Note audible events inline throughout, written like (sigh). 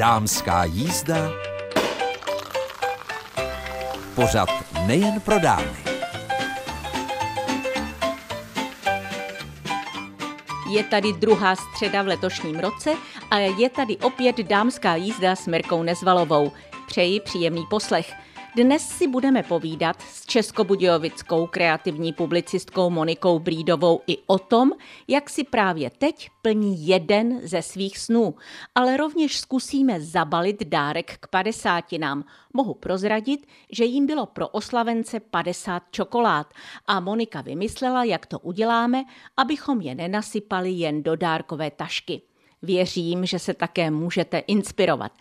Dámská jízda. Pořad nejen pro dámy. Je tady druhá středa v letošním roce a je tady opět dámská jízda s Mirkou Nezvalovou. Přeji příjemný poslech. Dnes si budeme povídat s českobudějovickou kreativní publicistkou Monikou Brídovou i o tom, jak si právě teď plní jeden ze svých snů, ale rovněž zkusíme zabalit dárek k padesátinám. Mohu prozradit, že jim bylo pro oslavence 50 čokolád a Monika vymyslela, jak to uděláme, abychom je nenasypali jen do dárkové tašky. Věřím, že se také můžete inspirovat.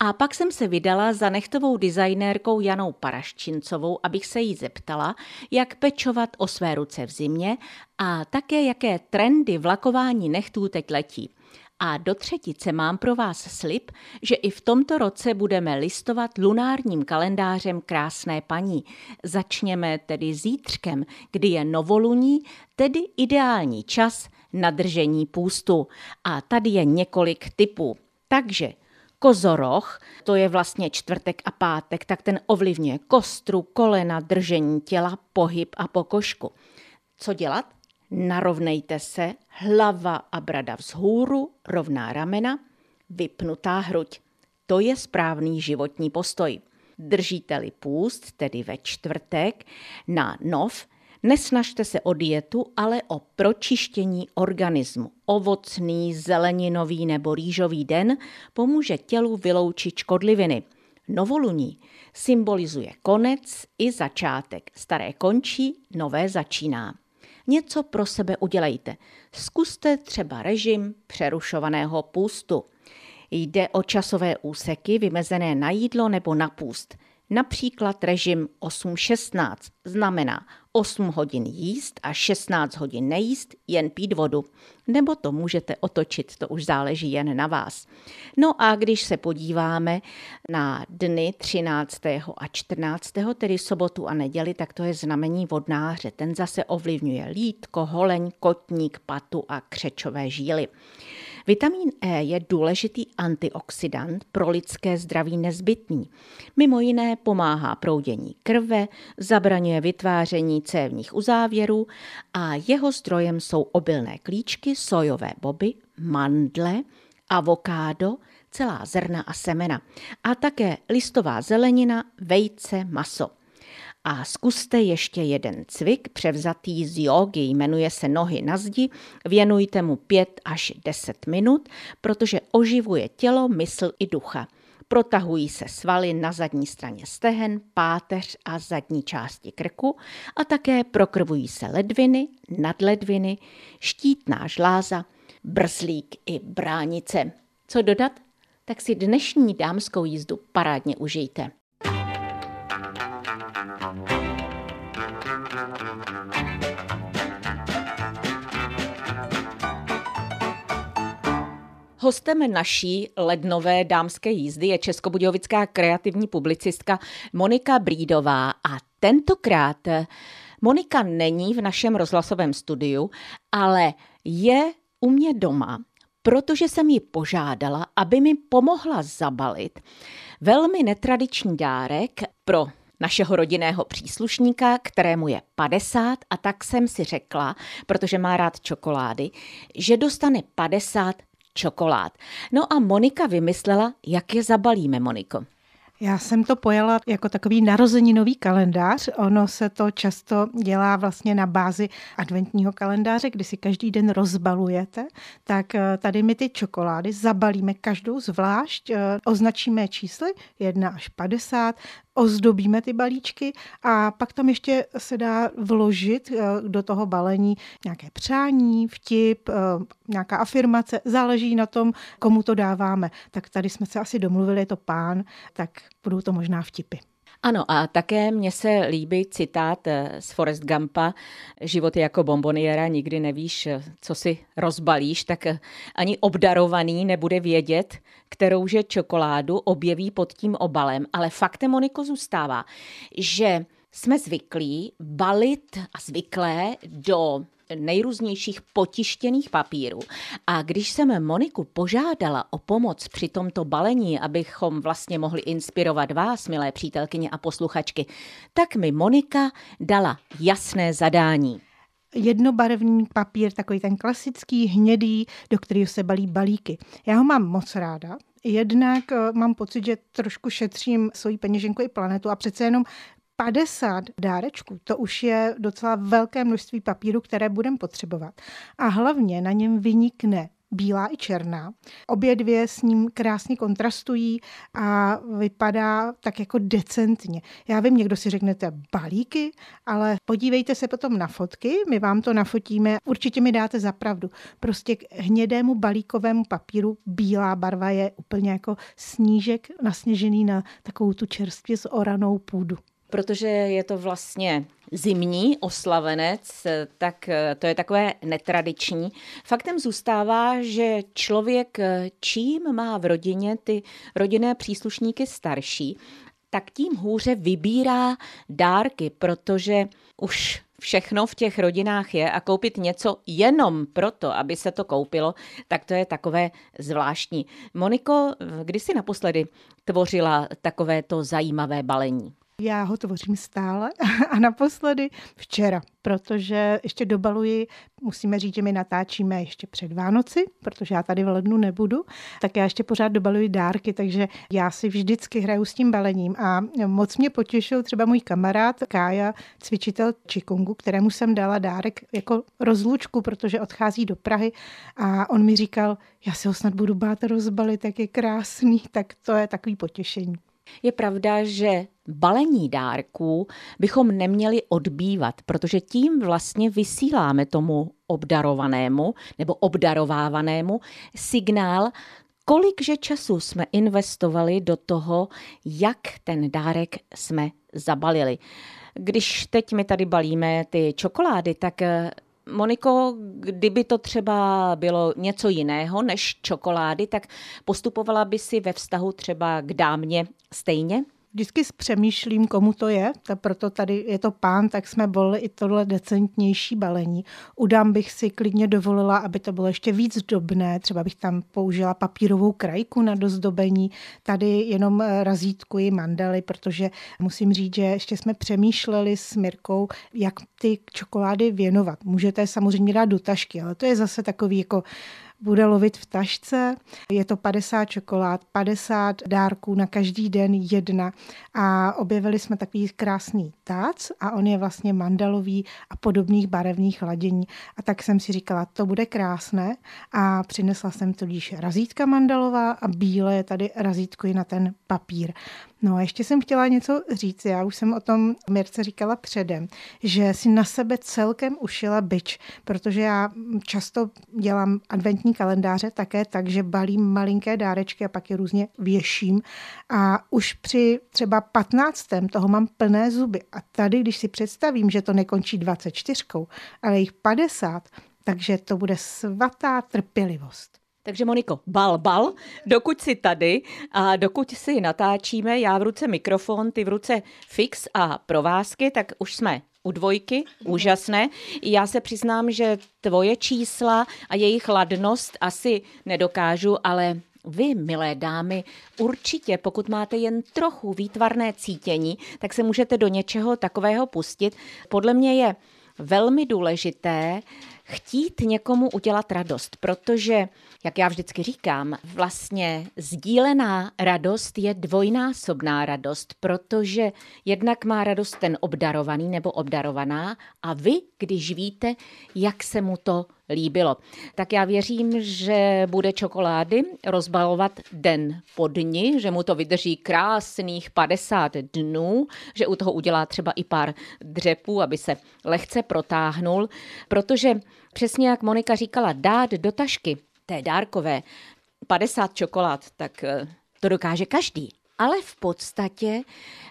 A pak jsem se vydala za nechtovou designérkou Janou Paraščincovou, abych se jí zeptala, jak pečovat o své ruce v zimě a také jaké trendy vlakování nechtů teď letí. A do třetice mám pro vás slib, že i v tomto roce budeme listovat lunárním kalendářem krásné paní. Začněme tedy zítřkem, kdy je novoluní, tedy ideální čas na držení půstu. A tady je několik typů. Takže kozoroch, to je vlastně čtvrtek a pátek, tak ten ovlivňuje kostru, kolena, držení těla, pohyb a pokožku. Co dělat? Narovnejte se, hlava a brada vzhůru, rovná ramena, vypnutá hruď. To je správný životní postoj. Držíte-li půst, tedy ve čtvrtek, na nov, Nesnažte se o dietu, ale o pročištění organismu. Ovocný, zeleninový nebo rýžový den pomůže tělu vyloučit škodliviny. Novoluní symbolizuje konec i začátek. Staré končí, nové začíná. Něco pro sebe udělejte. Zkuste třeba režim přerušovaného půstu. Jde o časové úseky vymezené na jídlo nebo na půst. Například režim 8-16 znamená 8 hodin jíst a 16 hodin nejíst, jen pít vodu. Nebo to můžete otočit, to už záleží jen na vás. No a když se podíváme na dny 13. a 14., tedy sobotu a neděli, tak to je znamení vodnáře. Ten zase ovlivňuje lítko, holeň, kotník, patu a křečové žíly. Vitamin E je důležitý antioxidant pro lidské zdraví nezbytný. Mimo jiné pomáhá proudění krve, zabraňuje vytváření cévních uzávěrů a jeho zdrojem jsou obilné klíčky, sojové boby, mandle, avokádo, celá zrna a semena a také listová zelenina, vejce, maso. A zkuste ještě jeden cvik, převzatý z jogy, jmenuje se Nohy na zdi. Věnujte mu 5 až 10 minut, protože oživuje tělo, mysl i ducha. Protahují se svaly na zadní straně stehen, páteř a zadní části krku a také prokrvují se ledviny, nadledviny, štítná žláza, brzlík i bránice. Co dodat? Tak si dnešní dámskou jízdu parádně užijte. Hostem naší lednové dámské jízdy je českobudějovická kreativní publicistka Monika Brídová a tentokrát Monika není v našem rozhlasovém studiu, ale je u mě doma, protože jsem ji požádala, aby mi pomohla zabalit velmi netradiční dárek pro našeho rodinného příslušníka, kterému je 50 a tak jsem si řekla, protože má rád čokolády, že dostane 50 čokolád. No a Monika vymyslela, jak je zabalíme, Moniko. Já jsem to pojala jako takový narozeninový kalendář. Ono se to často dělá vlastně na bázi adventního kalendáře, kdy si každý den rozbalujete. Tak eh, tady my ty čokolády zabalíme každou zvlášť, eh, označíme čísly 1 až 50, ozdobíme ty balíčky a pak tam ještě se dá vložit eh, do toho balení nějaké přání, vtip, nějaká afirmace, záleží na tom, komu to dáváme. Tak tady jsme se asi domluvili, je to pán, tak budou to možná vtipy. Ano, a také mně se líbí citát eh, z Forest Gumpa, život je jako bomboniera, nikdy nevíš, eh, co si rozbalíš, tak eh, ani obdarovaný nebude vědět, kterou že čokoládu objeví pod tím obalem. Ale faktem, Moniko, zůstává, že jsme zvyklí balit a zvyklé do nejrůznějších potištěných papírů. A když jsem Moniku požádala o pomoc při tomto balení, abychom vlastně mohli inspirovat vás, milé přítelkyně a posluchačky, tak mi Monika dala jasné zadání jednobarevný papír, takový ten klasický hnědý, do kterého se balí balíky. Já ho mám moc ráda, Jednak eh, mám pocit, že trošku šetřím svoji peněženku i planetu a přece jenom 50 dárečků, to už je docela velké množství papíru, které budeme potřebovat. A hlavně na něm vynikne bílá i černá. Obě dvě s ním krásně kontrastují a vypadá tak jako decentně. Já vím, někdo si řeknete balíky, ale podívejte se potom na fotky, my vám to nafotíme, určitě mi dáte za pravdu. Prostě k hnědému balíkovému papíru bílá barva je úplně jako snížek nasněžený na takovou tu čerstvě oranou půdu protože je to vlastně zimní oslavenec, tak eh, to je takové netradiční. Faktem zůstává, že člověk eh, čím má v rodině ty rodinné příslušníky starší, tak tím hůře vybírá dárky, protože už všechno v těch rodinách je a koupit něco jenom proto, aby se to koupilo, tak to je takové zvláštní. Moniko, kdy jsi naposledy tvořila takovéto zajímavé balení? Já ho tvořím stále (laughs) a naposledy včera, protože ještě dobaluji, musíme říct, že my natáčíme ještě před Vánoci, protože já tady v lednu nebudu, tak já ještě pořád dobaluji dárky, takže já si vždycky hraju s tím balením a moc mě potěšil třeba můj kamarád Kája, cvičitel Čikungu, kterému jsem dala dárek jako rozlučku, protože odchází do Prahy a on mi říkal, já se ho snad budu bát rozbalit, jak je krásný, tak to je takový potěšení. Je pravda, že balení dárků bychom neměli odbývat, protože tím vlastně vysíláme tomu obdarovanému nebo obdarovávanému signál, kolikže času jsme investovali do toho, jak ten dárek jsme zabalili. Když teď my tady balíme ty čokolády, tak Moniko, kdyby to třeba bylo něco jiného než čokolády, tak postupovala by si ve vztahu třeba k dámě stejně? Vždycky přemýšlím, komu to je, tak proto tady je to pán, tak jsme volili i tohle decentnější balení. Udám bych si klidně dovolila, aby to bylo ještě víc dobné, třeba bych tam použila papírovou krajku na dozdobení, tady jenom eh, razítkuji mandely, protože musím říct, že ještě jsme přemýšleli s Mirkou, jak ty čokolády věnovat. Můžete samozřejmě dát do tašky, ale to je zase takový jako bude lovit v tašce. Je to 50 čokolád, 50 dárků na každý den jedna a objevili jsme takový krásný tác a on je vlastně mandalový a podobných barevných ladění. A tak jsem si říkala, to bude krásné a přinesla jsem tudíž razítka mandalová a bílé je tady razítko i na ten papír. No a ještě jsem chtěla něco říct, já už jsem o tom Mirce říkala předem, že si na sebe celkem ušila byč, protože já často dělám adventní kalendáře také tak, že balím malinké dárečky a pak je různě věším a už při třeba 15. toho mám plné zuby a tady, když si představím, že to nekončí 24, ale jich 50, takže to bude svatá trpělivost. Takže Moniko, bal, bal, dokud si tady a dokud si natáčíme, já v ruce mikrofon, ty v ruce fix a provázky, tak už jsme u dvojky, úžasné. Já se přiznám, že tvoje čísla a jejich ladnost asi nedokážu, ale vy, milé dámy, určitě, pokud máte jen trochu výtvarné cítění, tak se můžete do něčeho takového pustit. Podle mě je velmi důležité chtít někomu udělat radost, protože, jak já vždycky říkám, vlastně sdílená radost je dvojnásobná radost, protože jednak má radost ten obdarovaný nebo obdarovaná a vy, když víte, jak se mu to líbilo. Tak já věřím, že bude čokolády rozbalovat den po dni, že mu to vydrží krásných 50 dnů, že u toho udělá třeba i pár dřepů, aby se lehce protáhnul, protože přesně jak Monika říkala, dát do tašky té dárkové 50 čokolád, tak eh, to dokáže každý. Ale v podstatě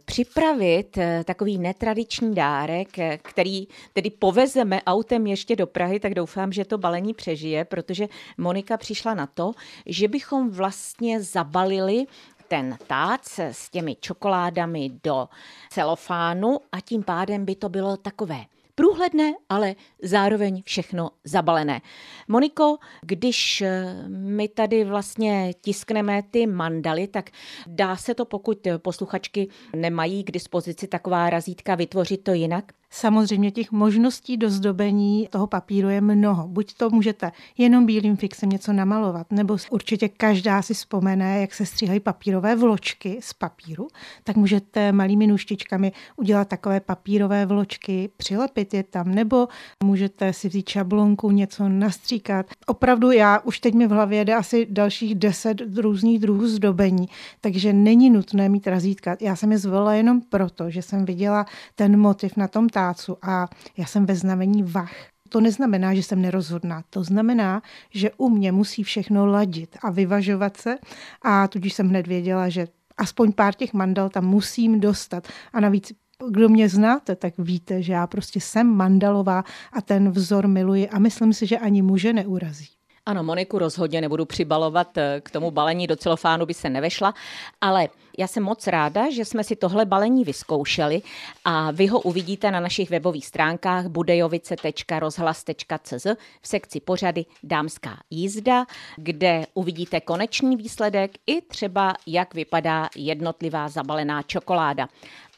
připravit eh, takový netradiční dárek, eh, který tedy povezeme autem ještě do Prahy, tak doufám, že to balení přežije, protože Monika přišla na to, že bychom vlastně zabalili ten tác s těmi čokoládami do celofánu a tím pádem by to bylo takové průhledné, ale zároveň všechno zabalené. Moniko, když eh, my tady vlastně tiskneme ty mandaly, tak dá se to, pokud posluchačky nemají k dispozici taková razítka, vytvořit to jinak? Samozřejmě těch možností do zdobení toho papíru je mnoho. Buď to můžete jenom bílým fixem něco namalovat, nebo určitě každá si vzpomene, jak se stříhají papírové vločky z papíru, tak můžete malými nůžtičkami udělat takové papírové vločky, přilepit je tam, nebo můžete si vzít šablonku, něco nastříkat. Opravdu já už teď mi v hlavě jde asi dalších deset různých druhů zdobení, takže není nutné mít razítka. Já jsem je zvolila jenom proto, že jsem viděla ten motiv na tom tácu a já jsem ve znamení vach. To neznamená, že jsem nerozhodná. To znamená, že u mě musí všechno ladit a vyvažovat se a tudíž jsem hned věděla, že aspoň pár těch mandal tam musím dostat. A navíc kdo mě znáte, tak víte, že já prostě jsem mandalová a ten vzor miluji a myslím si, že ani muže neurazí. Ano, Moniku rozhodně nebudu přibalovat, eh, k tomu balení do celofánu by se nevešla, ale já jsem moc ráda, že jsme si tohle balení vyzkoušeli a vy ho uvidíte na našich webových stránkách budejovice.rozhlas.cz v sekci pořady Dámská jízda, kde uvidíte konečný výsledek i třeba, jak vypadá jednotlivá zabalená čokoláda.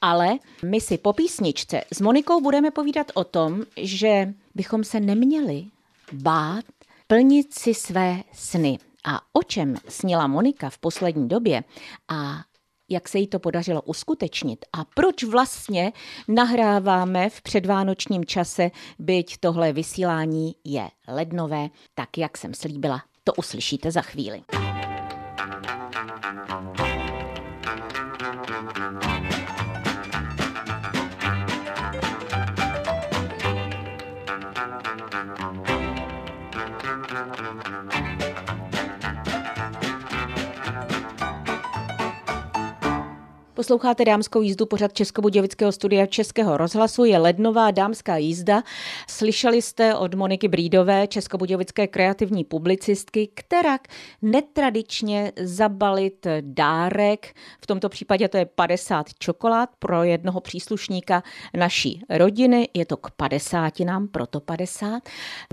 Ale my si po písničce s Monikou budeme povídat o tom, že bychom se neměli bát plnit si své sny. A o čem snila Monika v poslední době a jak se jí to podařilo uskutečnit a proč vlastně nahráváme v předvánočním čase, byť tohle vysílání je lednové, tak jak jsem slíbila, to uslyšíte za chvíli. Posloucháte dámskou jízdu pořad Českobudějovického studia Českého rozhlasu. Je lednová dámská jízda. Slyšeli jste od Moniky Brídové, českobudějovické kreativní publicistky, která netradičně zabalit dárek. V tomto případě to je 50 čokolád pro jednoho příslušníka naší rodiny. Je to k 50 nám, proto 50.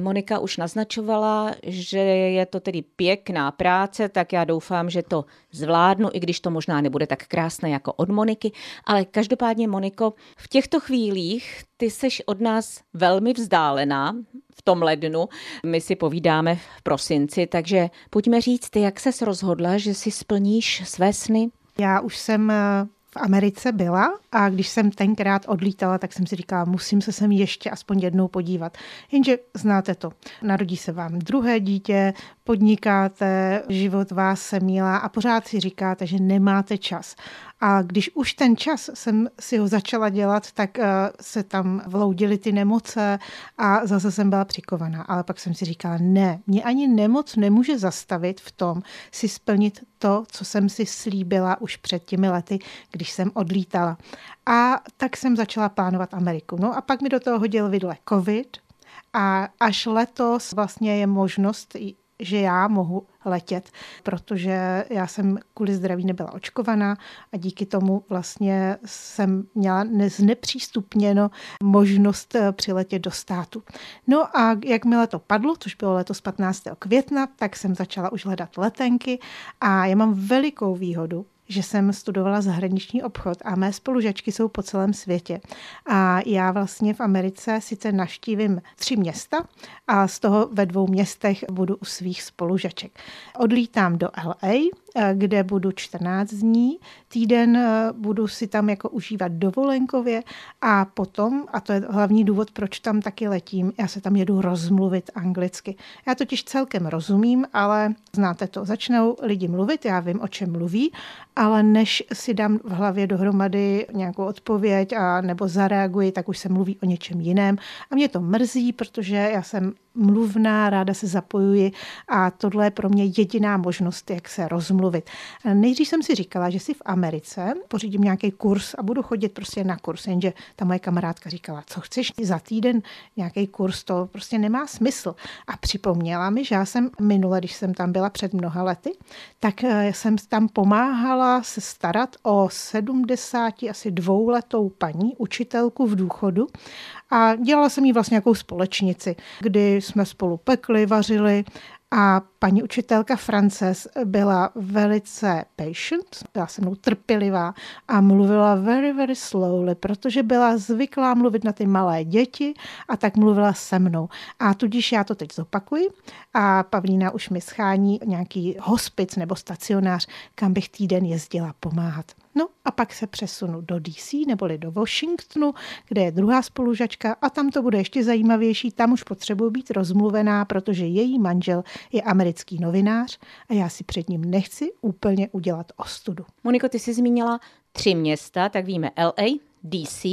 Monika už naznačovala, že je to tedy pěkná práce, tak já doufám, že to zvládnu, i když to možná nebude tak krásné jako od Moniky, ale každopádně Moniko, v těchto chvílích ty seš od nás velmi vzdálená v tom lednu. My si povídáme v prosinci, takže pojďme říct, jak ses rozhodla, že si splníš své sny? Já už jsem eh, v Americe byla a když jsem tenkrát odlítala, tak jsem si říkala, musím se sem ještě aspoň jednou podívat. Jenže znáte to, narodí se vám druhé dítě, podnikáte, život vás se mílá a pořád si říkáte, že nemáte čas. A když už ten čas jsem si ho začala dělat, tak uh, se tam vloudily ty nemoce a zase jsem byla přikovaná. Ale pak jsem si říkala, ne, mě ani nemoc nemůže zastavit v tom si splnit to, co jsem si slíbila už před těmi lety, když jsem odlítala. A tak jsem začala plánovat Ameriku. No a pak mi do toho hodil vidle covid, a až letos vlastně je možnost že já mohu letět, protože já jsem kvůli zdraví nebyla očkovaná a díky tomu vlastně jsem měla znepřístupněno možnost eh, přiletět do státu. No a jakmile to padlo, což bylo letos 15. května, tak jsem začala už hledat letenky a já mám velikou výhodu, že jsem studovala zahraniční obchod a mé spolužačky jsou po celém světě. A já vlastně v Americe sice naštívím tři města a z toho ve dvou městech budu u svých spolužaček. Odlítám do LA, kde budu 14 dní. Týden eh, budu si tam jako užívat dovolenkově a potom, a to je hlavní důvod, proč tam taky letím, já se tam jedu rozmluvit anglicky. Já totiž celkem rozumím, ale znáte to, začnou lidi mluvit, já vím, o čem mluví, ale než si dám v hlavě dohromady nějakou odpověď a nebo zareaguji, tak už se mluví o něčem jiném. A mě to mrzí, protože já jsem mluvná, ráda se zapojuji a tohle je pro mě jediná možnost, jak se rozmluvit. Nejdřív jsem si říkala, že si v Americe pořídím nějaký kurz a budu chodit prostě na kurz, jenže ta moje kamarádka říkala, co chceš za týden nějaký kurz, to prostě nemá smysl. A připomněla mi, že já jsem minule, když jsem tam byla před mnoha lety, tak eh, jsem tam pomáhala se starat o 70 asi dvouletou paní, učitelku v důchodu a dělala jsem jí vlastně jako společnici, kdy jsme spolu pekli, vařili a paní učitelka Frances byla velice patient, byla se mnou trpělivá a mluvila very, very slowly, protože byla zvyklá mluvit na ty malé děti a tak mluvila se mnou. A tudíž já to teď zopakuji a Pavlína už mi schání nějaký hospic nebo stacionář, kam bych týden jezdila pomáhat. No a pak se přesunu do DC neboli do Washingtonu, kde je druhá spolužačka a tam to bude ještě zajímavější. Tam už potřebuji být rozmluvená, protože její manžel je americký novinář a já si před ním nechci úplně udělat ostudu. Moniko, ty jsi zmínila tři města, tak víme LA, DC.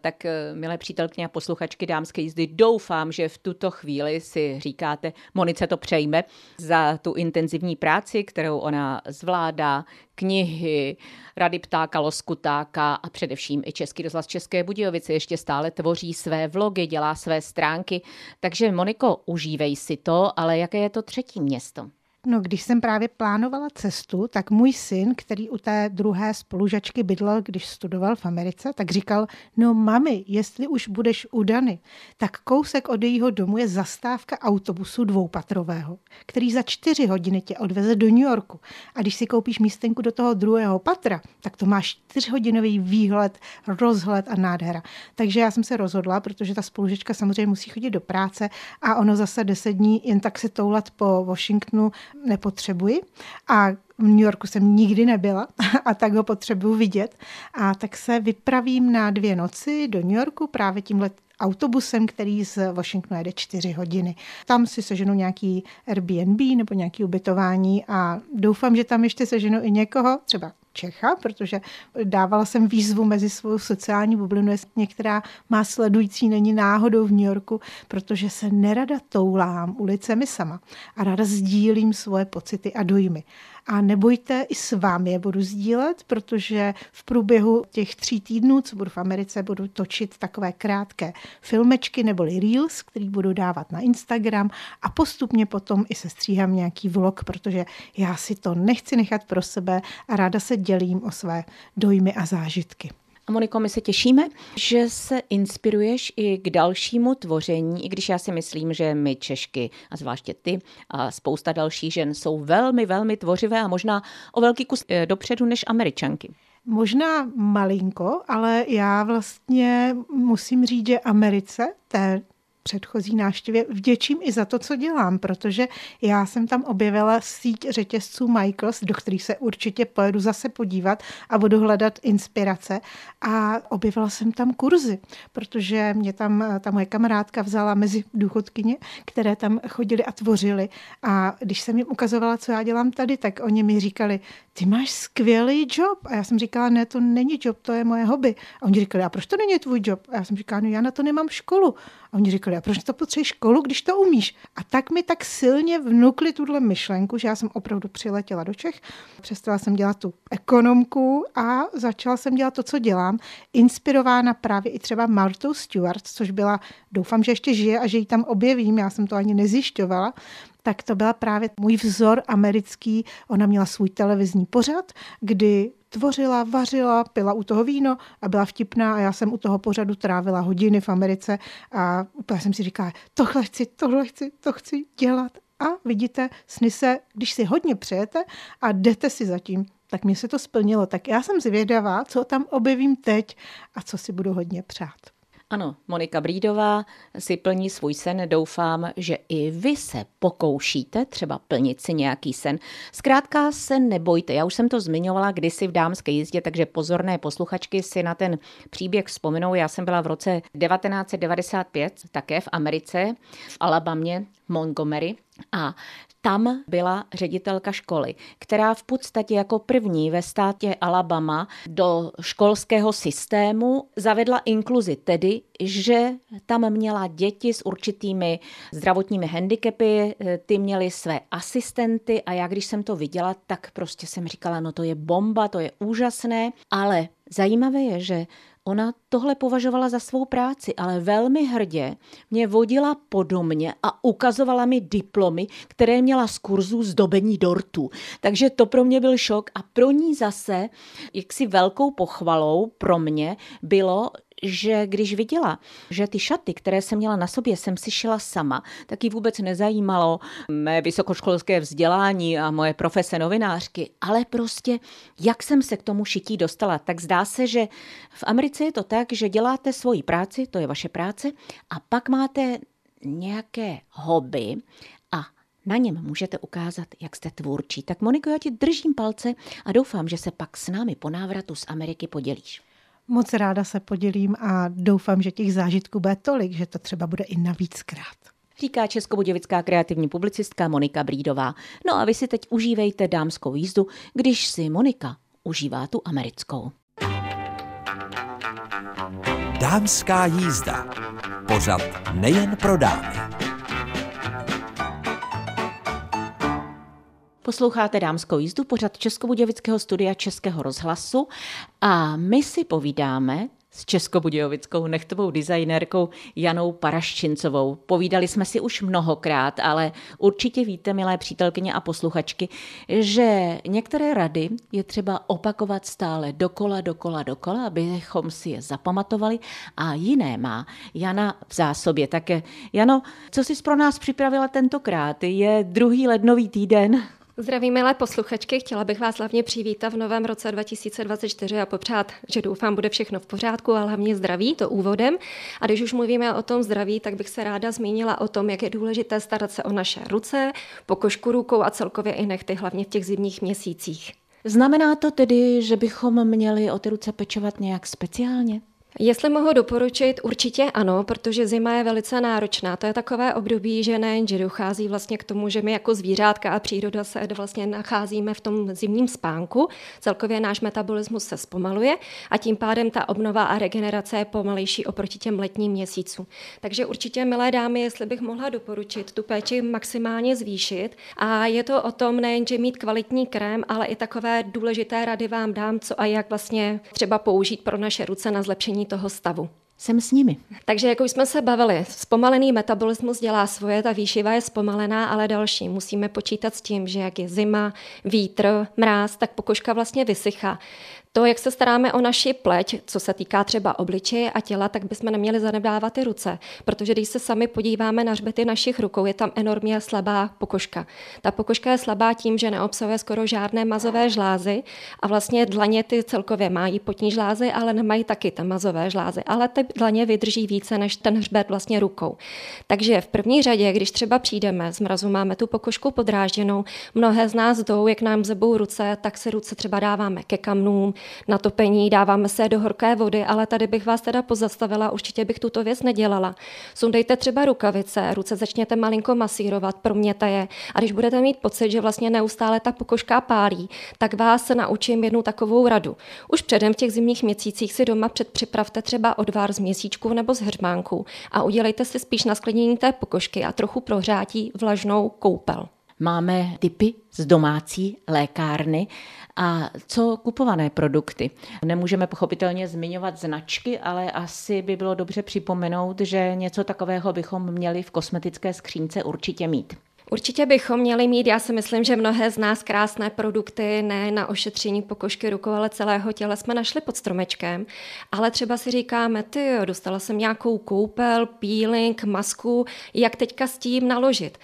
Tak eh, milé přítelkyně a posluchačky dámské jízdy, doufám, že v tuto chvíli si říkáte, Monice to přejme za tu intenzivní práci, kterou ona zvládá, knihy, rady ptáka, loskutáka a především i Český rozhlas České Budějovice ještě stále tvoří své vlogy, dělá své stránky. Takže Moniko, užívej si to, ale jaké je to třetí město? No, když jsem právě plánovala cestu, tak můj syn, který u té druhé spolužačky bydlel, když studoval v Americe, tak říkal, no mami, jestli už budeš u Dany, tak kousek od jejího domu je zastávka autobusu dvoupatrového, který za čtyři hodiny tě odveze do New Yorku. A když si koupíš místenku do toho druhého patra, tak to máš čtyřhodinový výhled, rozhled a nádhera. Takže já jsem se rozhodla, protože ta spolužečka samozřejmě musí chodit do práce a ono zase deset dní jen tak se toulat po Washingtonu nepotřebuji a v New Yorku jsem nikdy nebyla (laughs) a tak ho potřebuji vidět. A tak se vypravím na dvě noci do New Yorku právě tímhle autobusem, který z Washingtonu jede čtyři hodiny. Tam si seženu nějaký Airbnb nebo nějaký ubytování a doufám, že tam ještě seženu i někoho, třeba Čecha, protože dávala jsem výzvu mezi svou sociální bublinu, jestli některá má sledující není náhodou v New Yorku, protože se nerada toulám ulicemi sama a ráda sdílím svoje pocity a dojmy. A nebojte, i s vámi je budu sdílet, protože v průběhu těch tří týdnů, co budu v Americe, budu točit takové krátké filmečky neboli reels, který budu dávat na Instagram a postupně potom i se stříhám nějaký vlog, protože já si to nechci nechat pro sebe a ráda se dělím o své dojmy a zážitky. Moniko, my se těšíme, že se inspiruješ i k dalšímu tvoření, i když já si myslím, že my Češky, a zvláště ty a spousta dalších žen, jsou velmi, velmi tvořivé a možná o velký kus eh, dopředu než Američanky. Možná malinko, ale já vlastně musím říct, že Americe, té předchozí návštěvě vděčím i za to, co dělám, protože já jsem tam objevila síť řetězců Michaels, do kterých se určitě pojedu zase podívat a budu hledat inspirace. A objevila jsem tam kurzy, protože mě tam ta moje kamarádka vzala mezi důchodkyně, které tam chodili a tvořili. A když jsem jim ukazovala, co já dělám tady, tak oni mi říkali, ty máš skvělý job. A já jsem říkala, ne, to není job, to je moje hobby. A oni říkali, a proč to není tvůj job? A já jsem říkala, no já na to nemám školu. A oni říkali, a proč to potřebuješ školu, když to umíš? A tak mi tak silně vnukli tuhle myšlenku, že já jsem opravdu přiletěla do Čech, přestala jsem dělat tu ekonomku a začala jsem dělat to, co dělám, inspirována právě i třeba Martou Stewart, což byla, doufám, že ještě žije a že ji tam objevím, já jsem to ani nezjišťovala, tak to byla právě můj vzor americký. Ona měla svůj televizní pořad, kdy tvořila, vařila, pila u toho víno a byla vtipná a já jsem u toho pořadu trávila hodiny v Americe a úplně jsem si říkala, tohle chci, tohle chci, to chci dělat. A vidíte, sny se, když si hodně přejete a jdete si zatím, tak mě se to splnilo. Tak já jsem zvědavá, co tam objevím teď a co si budu hodně přát. Ano, Monika Brídová si plní svůj sen. Doufám, že i vy se pokoušíte třeba plnit si nějaký sen. Zkrátka se nebojte. Já už jsem to zmiňovala kdysi v dámské jízdě, takže pozorné posluchačky si na ten příběh vzpomenou. Já jsem byla v roce 1995 také v Americe, v Alabamě, Montgomery. A tam byla ředitelka školy, která v podstatě jako první ve státě Alabama do školského systému zavedla inkluzi, tedy že tam měla děti s určitými zdravotními handicapy, ty měly své asistenty a já když jsem to viděla, tak prostě jsem říkala, no to je bomba, to je úžasné, ale zajímavé je, že Ona tohle považovala za svou práci, ale velmi hrdě mě vodila po domě a ukazovala mi diplomy, které měla z kurzu zdobení dortu. Takže to pro mě byl šok a pro ní zase jaksi velkou pochvalou pro mě bylo, že když viděla, že ty šaty, které jsem měla na sobě, jsem si šila sama, tak ji vůbec nezajímalo mé vysokoškolské vzdělání a moje profese novinářky, ale prostě jak jsem se k tomu šití dostala. Tak zdá se, že v Americe je to tak, že děláte svoji práci, to je vaše práce, a pak máte nějaké hobby a na něm můžete ukázat, jak jste tvůrčí. Tak Moniko, já ti držím palce a doufám, že se pak s námi po návratu z Ameriky podělíš. Moc ráda se podělím a doufám, že těch zážitků bude tolik, že to třeba bude i navíckrát. Říká českobudějovická kreativní publicistka Monika Brídová. No a vy si teď užívejte dámskou jízdu, když si Monika užívá tu americkou. Dámská jízda. Pořad nejen pro dámy. Posloucháte dámskou jízdu, pořad Českobudějovického studia Českého rozhlasu a my si povídáme s českobudějovickou nechtovou designérkou Janou Paraščincovou. Povídali jsme si už mnohokrát, ale určitě víte, milé přítelkyně a posluchačky, že některé rady je třeba opakovat stále dokola, dokola, dokola, abychom si je zapamatovali a jiné má Jana v zásobě. Tak Jano, co jsi pro nás připravila tentokrát? Je druhý lednový týden, Zdraví milé posluchačky, chtěla bych vás hlavně přivítat v novém roce 2024 a popřát, že doufám, bude všechno v pořádku, ale hlavně zdraví, to úvodem. A když už mluvíme o tom zdraví, tak bych se ráda zmínila o tom, jak je důležité starat se o naše ruce, pokožku rukou a celkově i nechty, hlavně v těch zimních měsících. Znamená to tedy, že bychom měli o ty ruce pečovat nějak speciálně? Jestli mohu doporučit, určitě ano, protože zima je velice náročná. To je takové období, že nejen, že dochází vlastně k tomu, že my jako zvířátka a příroda se vlastně nacházíme v tom zimním spánku, celkově náš metabolismus se zpomaluje a tím pádem ta obnova a regenerace je pomalejší oproti těm letním měsícům. Takže určitě, milé dámy, jestli bych mohla doporučit tu péči maximálně zvýšit a je to o tom nejen, že mít kvalitní krém, ale i takové důležité rady vám dám, co a jak vlastně třeba použít pro naše ruce na zlepšení toho stavu. Jsem s nimi. Takže jako jsme se bavili, zpomalený metabolismus dělá svoje, ta výšiva je zpomalená, ale další. Musíme počítat s tím, že jak je zima, vítr, mráz, tak pokožka vlastně vysychá. To, jak se staráme o naši pleť, co se týká třeba obličeje a těla, tak bychom neměli zanedbávat ty ruce, protože když se sami podíváme na hřbety našich rukou, je tam enormně slabá pokožka. Ta pokožka je slabá tím, že neobsahuje skoro žádné mazové žlázy a vlastně dlaně ty celkově mají potní žlázy, ale nemají taky ty mazové žlázy, ale ty dlaně vydrží více než ten hřbet vlastně rukou. Takže v první řadě, když třeba přijdeme z mrazu, máme tu pokožku podrážděnou, mnohé z nás jdou, jak nám zebou ruce, tak se ruce třeba dáváme ke kamnům, na topení, dáváme se do horké vody, ale tady bych vás teda pozastavila, určitě bych tuto věc nedělala. Sundejte třeba rukavice, ruce začněte malinko masírovat, proměte je a když budete mít pocit, že vlastně neustále ta pokožka pálí, tak vás se naučím jednu takovou radu. Už předem v těch zimních měsících si doma předpřipravte třeba odvar z měsíčků nebo z hřbánku a udělejte si spíš na sklenění té pokožky a trochu prohřátí vlažnou koupel. Máme typy z domácí lékárny a co kupované produkty? Nemůžeme pochopitelně zmiňovat značky, ale asi by bylo dobře připomenout, že něco takového bychom měli v kosmetické skřínce určitě mít. Určitě bychom měli mít, já si myslím, že mnohé z nás krásné produkty ne na ošetření pokožky rukou, ale celého těla jsme našli pod stromečkem, ale třeba si říkáme, ty jo, dostala jsem nějakou koupel, peeling, masku, jak teďka s tím naložit.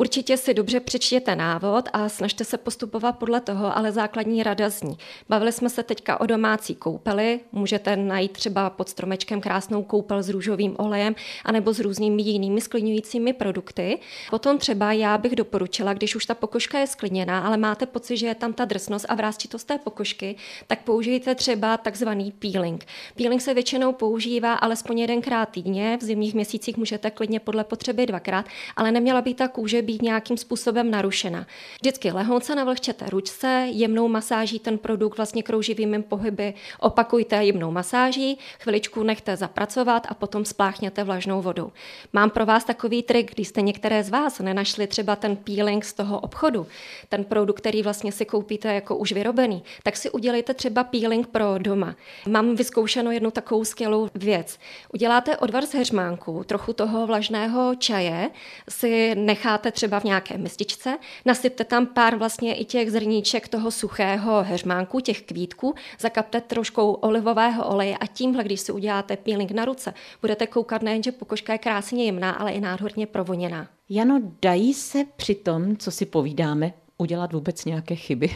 Určitě si dobře přečtěte návod a snažte se postupovat podle toho, ale základní rada zní. Bavili jsme se teďka o domácí koupeli, můžete najít třeba pod stromečkem krásnou koupel s růžovým olejem anebo s různými jinými skliňujícími produkty. Potom třeba já já bych doporučila, když už ta pokožka je skliněná, ale máte pocit, že je tam ta drsnost a vrázčitost té pokožky, tak použijte třeba takzvaný peeling. Peeling se většinou používá alespoň jedenkrát týdně, v zimních měsících můžete klidně podle potřeby dvakrát, ale neměla by ta kůže být nějakým způsobem narušena. Vždycky lehonce navlhčete ručce, jemnou masáží ten produkt vlastně krouživými pohyby, opakujte jemnou masáží, chviličku nechte zapracovat a potom spláchněte vlažnou vodou. Mám pro vás takový trik, když jste některé z vás nenašli třeba ten peeling z toho obchodu, ten produkt, který vlastně si koupíte jako už vyrobený, tak si udělejte třeba peeling pro doma. Mám vyzkoušeno jednu takovou skvělou věc. Uděláte odvar z heřmánku, trochu toho vlažného čaje, si necháte třeba v nějaké mističce, nasypte tam pár vlastně i těch zrníček toho suchého heřmánku, těch kvítků, zakapte trošku olivového oleje a tímhle, když si uděláte peeling na ruce, budete koukat nejen, že pokožka je krásně jemná, ale i nádherně provoněná. Jano, dají se při tom, co si povídáme, udělat vůbec nějaké chyby?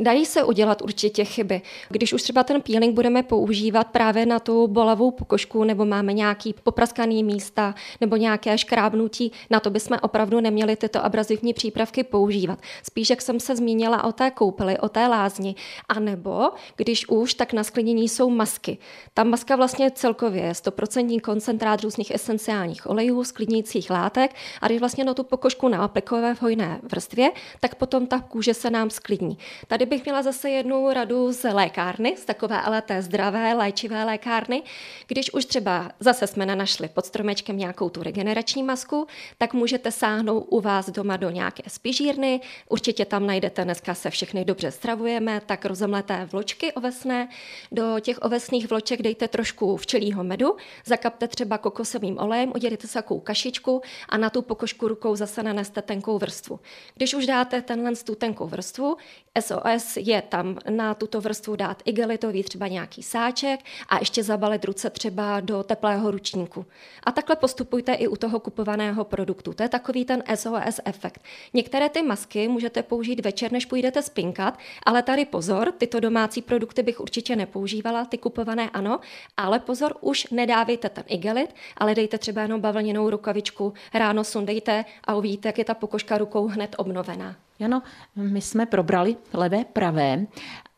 Dají se udělat určitě chyby. Když už třeba ten peeling budeme používat právě na tu bolavou pokožku nebo máme nějaký popraskaný místa nebo nějaké škrábnutí, na to bychom opravdu neměli tyto abrazivní přípravky používat. Spíš, jak jsem se zmínila o té koupeli, o té lázni, a nebo když už, tak na sklinění jsou masky. Ta maska vlastně celkově je 100% koncentrát různých esenciálních olejů, sklidnících látek a když vlastně na tu pokožku naaplikujeme v hojné vrstvě, tak potom ta kůže se nám sklidní. Tady bych měla zase jednu radu z lékárny, z takové ale té zdravé, léčivé lékárny. Když už třeba zase jsme nenašli pod stromečkem nějakou tu regenerační masku, tak můžete sáhnout u vás doma do nějaké spižírny. Určitě tam najdete, dneska se všechny dobře stravujeme, tak rozemleté vločky ovesné. Do těch ovesných vloček dejte trošku včelího medu, zakapte třeba kokosovým olejem, udělejte se takovou kašičku a na tu pokožku rukou zase naneste tenkou vrstvu. Když už dáte tenhle tu tenkou vrstvu, SOS pes je tam na tuto vrstvu dát igelitový třeba nějaký sáček a ještě zabalit ruce třeba do teplého ručníku. A takhle postupujte i u toho kupovaného produktu. To je takový ten SOS efekt. Některé ty masky můžete použít večer, než půjdete spinkat, ale tady pozor, tyto domácí produkty bych určitě nepoužívala, ty kupované ano, ale pozor, už nedávejte ten igelit, ale dejte třeba jenom bavlněnou rukavičku, ráno sundejte a uvidíte, jak je ta pokožka rukou hned obnovená. Jano, my jsme probrali levé, pravé,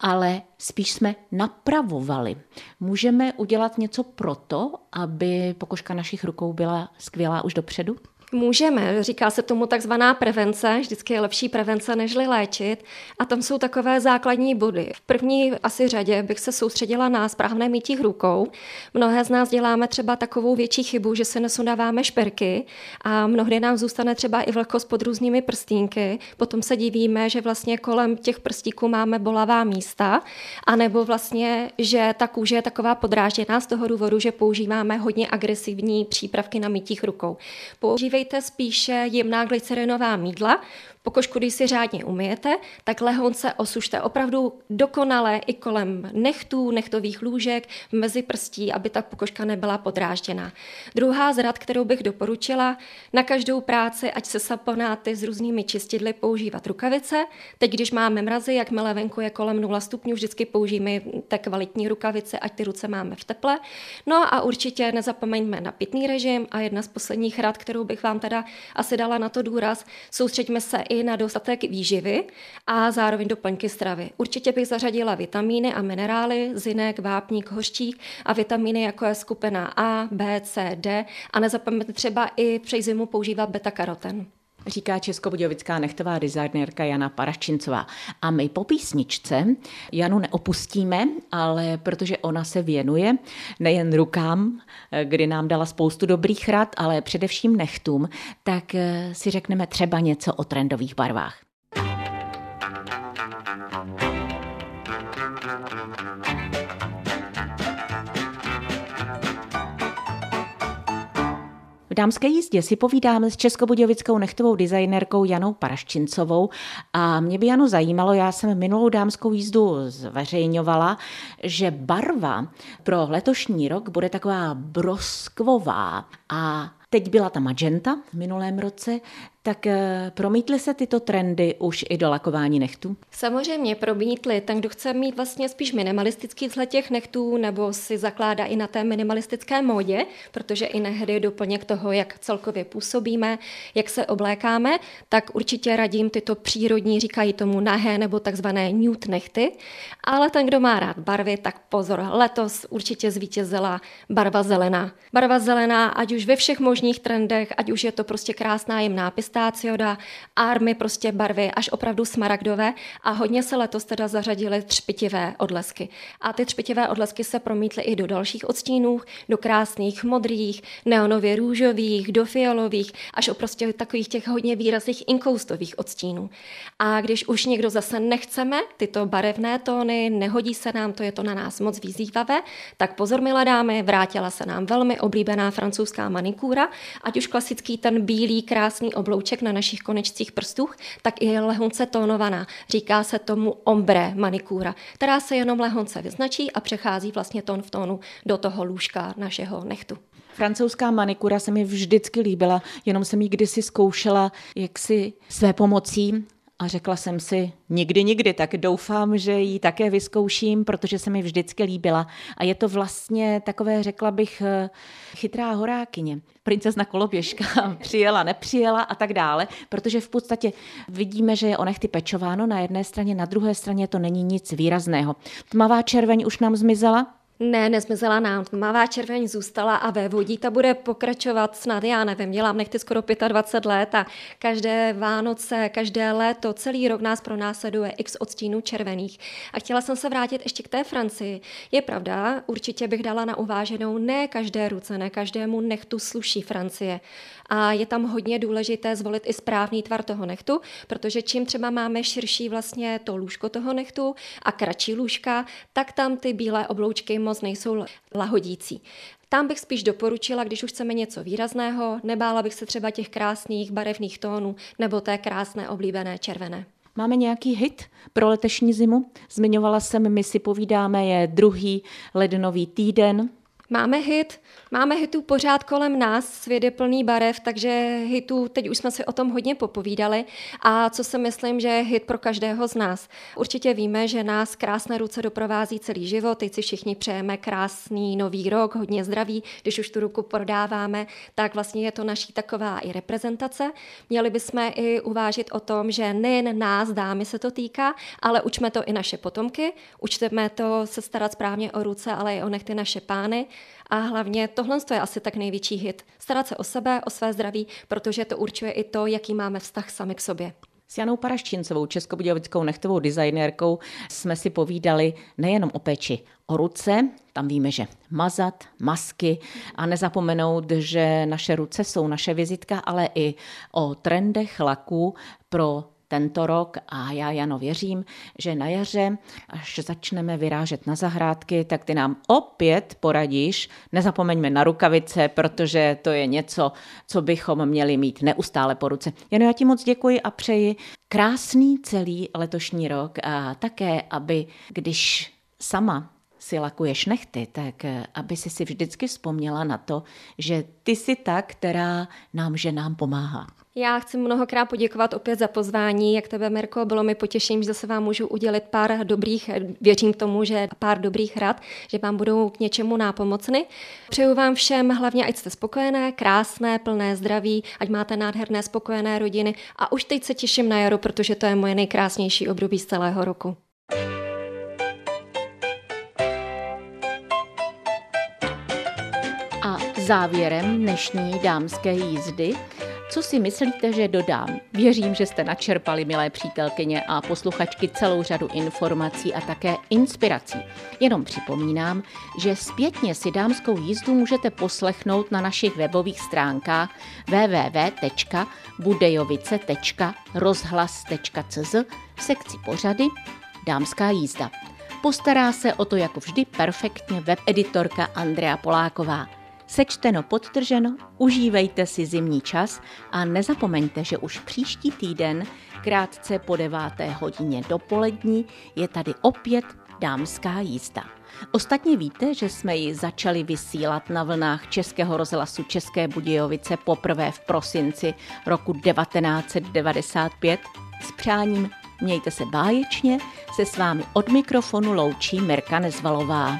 ale spíš jsme napravovali. Můžeme udělat něco proto, aby pokožka našich rukou byla skvělá už dopředu? Můžeme, říká se tomu takzvaná prevence, vždycky je lepší prevence, nežli léčit. A tam jsou takové základní body. V první asi řadě bych se soustředila na správné mítích rukou. Mnohé z nás děláme třeba takovou větší chybu, že se nesundáváme šperky a mnohdy nám zůstane třeba i vlhkost pod různými prstínky. Potom se divíme, že vlastně kolem těch prstíků máme bolavá místa, anebo vlastně, že ta kůže je taková podrážděná z toho důvodu, že používáme hodně agresivní přípravky na mítích rukou. Používej používejte spíše jemná glycerinová mídla, Pokožku, když si řádně umyjete, tak lehonce osušte opravdu dokonale i kolem nechtů, nechtových lůžek, mezi prstí, aby ta pokožka nebyla podrážděná. Druhá z rad, kterou bych doporučila, na každou práci, ať se saponáty s různými čistidly, používat rukavice. Teď, když máme mrazy, jakmile venku je kolem 0 stupňů, vždycky použijeme té kvalitní rukavice, ať ty ruce máme v teple. No a určitě nezapomeňme na pitný režim a jedna z posledních rad, kterou bych vám teda asi dala na to důraz, soustředíme se na dostatek výživy a zároveň doplňky stravy. Určitě bych zařadila vitamíny a minerály, zinek, vápník, hořčík a vitamíny jako je skupina A, B, C, D a nezapomeňte třeba i při zimu používat beta-karoten říká českobudějovická nechtová designérka Jana Paraščincová. A my po písničce Janu neopustíme, ale protože ona se věnuje nejen rukám, kdy nám dala spoustu dobrých rad, ale především nechtům, tak si řekneme třeba něco o trendových barvách. Dámské jízdě si povídáme s českobudějovickou nechtovou designérkou Janou Paraščincovou. A mě by Jano zajímalo, já jsem minulou dámskou jízdu zveřejňovala, že barva pro letošní rok bude taková broskvová. A Teď byla ta magenta v minulém roce, Tak eh, promítly se tyto trendy už i do lakování nechtů? Samozřejmě promítly. Ten, kdo chce mít vlastně spíš minimalistický vzhled těch nechtů, nebo si zakládá i na té minimalistické módě, protože i nehdy doplněk toho, jak celkově působíme, jak se oblékáme, tak určitě radím tyto přírodní, říkají tomu nahé nebo takzvané nude nechty. Ale ten, kdo má rád barvy, tak pozor, letos určitě zvítězila barva zelená. Barva zelená, ať už ve všech možných trendech, ať už je to prostě krásná jemná pistácioda, army prostě barvy až opravdu smaragdové a hodně se letos teda zařadily třpitivé odlesky. A ty třpitivé odlesky se promítly i do dalších odstínů, do krásných modrých, neonově růžových, do fialových, až o prostě takových těch hodně výrazných inkoustových odstínů. A když už někdo zase nechceme tyto barevné tóny, nehodí se nám to, je to na nás moc vyzývavé, tak pozor, milé dámy, vrátila se nám velmi oblíbená francouzská manikúra, ať už klasický ten bílý krásný oblouček na našich konečcích prstů, tak i lehonce tónovaná. Říká se tomu ombre manikúra, která se jenom lehonce vyznačí a přechází vlastně tón v tónu do toho lůžka našeho nechtu. Francouzská manikura se mi vždycky líbila, jenom jsem ji kdysi zkoušela jaksi své pomocí a řekla jsem si, nikdy, nikdy, tak doufám, že ji také vyzkouším, protože se mi vždycky líbila. A je to vlastně takové, řekla bych, eh, chytrá horákyně. Princezna koloběžka (laughs) přijela, nepřijela a tak dále, protože v podstatě vidíme, že je o nechty pečováno na jedné straně, na druhé straně to není nic výrazného. Tmavá červeň už nám zmizela, ne, nezmizela nám. Tmavá červeň zůstala a ve vodí ta bude pokračovat snad, já nevím, dělám nechty skoro 25 let a každé Vánoce, každé léto, celý rok nás pronásleduje x odstínů červených. A chtěla jsem se vrátit ještě k té Francii. Je pravda, určitě bych dala na uváženou, ne každé ruce, ne každému nechtu sluší Francie a je tam hodně důležité zvolit i správný tvar toho nechtu, protože čím třeba máme širší vlastně to lůžko toho nechtu a kratší lůžka, tak tam ty bílé obloučky moc nejsou lahodící. Tam bych spíš doporučila, když už chceme něco výrazného, nebála bych se třeba těch krásných barevných tónů nebo té krásné oblíbené červené. Máme nějaký hit pro letošní zimu? Zmiňovala jsem, my si povídáme, je druhý lednový týden, Máme hit, máme hitů pořád kolem nás, svět je plný barev, takže hitů, teď už jsme si o tom hodně popovídali a co si myslím, že je hit pro každého z nás. Určitě víme, že nás krásné ruce doprovází celý život, teď si všichni přejeme krásný nový rok, hodně zdraví, když už tu ruku prodáváme, tak vlastně je to naší taková i reprezentace. Měli bychom i uvážit o tom, že nejen nás, dámy, se to týká, ale učme to i naše potomky, učteme to se starat správně o ruce, ale i o nechty naše pány, a hlavně tohle je asi tak největší hit. Starat se o sebe, o své zdraví, protože to určuje i to, jaký máme vztah sami k sobě. S Janou Paraščincovou, českobudějovickou nechtovou designérkou, jsme si povídali nejenom o péči o ruce, tam víme, že mazat, masky a nezapomenout, že naše ruce jsou naše vizitka, ale i o trendech laků pro tento rok a já Jano věřím, že na jaře, až začneme vyrážet na zahrádky, tak ty nám opět poradíš. Nezapomeňme na rukavice, protože to je něco, co bychom měli mít neustále po ruce. Jano, já ti moc děkuji a přeji krásný celý letošní rok a také, aby když sama si lakuješ nechty, tak aby si si vždycky vzpomněla na to, že ty jsi ta, která nám ženám pomáhá. Já chci mnohokrát poděkovat opět za pozvání, jak tebe, Mirko, bylo mi potěšením, že se vám můžu udělit pár dobrých, věřím tomu, že pár dobrých rad, že vám budou k něčemu nápomocny. Přeju vám všem hlavně, ať jste spokojené, krásné, plné zdraví, ať máte nádherné, spokojené rodiny a už teď se těším na jaro, protože to je moje nejkrásnější období z celého roku. A závěrem dnešní dámské jízdy co si myslíte, že dodám? Věřím, že jste načerpali, milé přítelkyně a posluchačky, celou řadu informací a také inspirací. Jenom připomínám, že zpětně si dámskou jízdu můžete poslechnout na našich webových stránkách www.budejovice.rozhlas.cz v sekci pořady Dámská jízda. Postará se o to jako vždy perfektně webeditorka Andrea Poláková. Sečteno, podtrženo, užívejte si zimní čas a nezapomeňte, že už příští týden, krátce po deváté hodině dopolední, je tady opět Dámská jízda. Ostatně víte, že jsme ji začali vysílat na vlnách Českého rozhlasu České Budějovice poprvé v prosinci roku 1995 s přáním Mějte se báječně, se s vámi od mikrofonu loučí Mirka Nezvalová.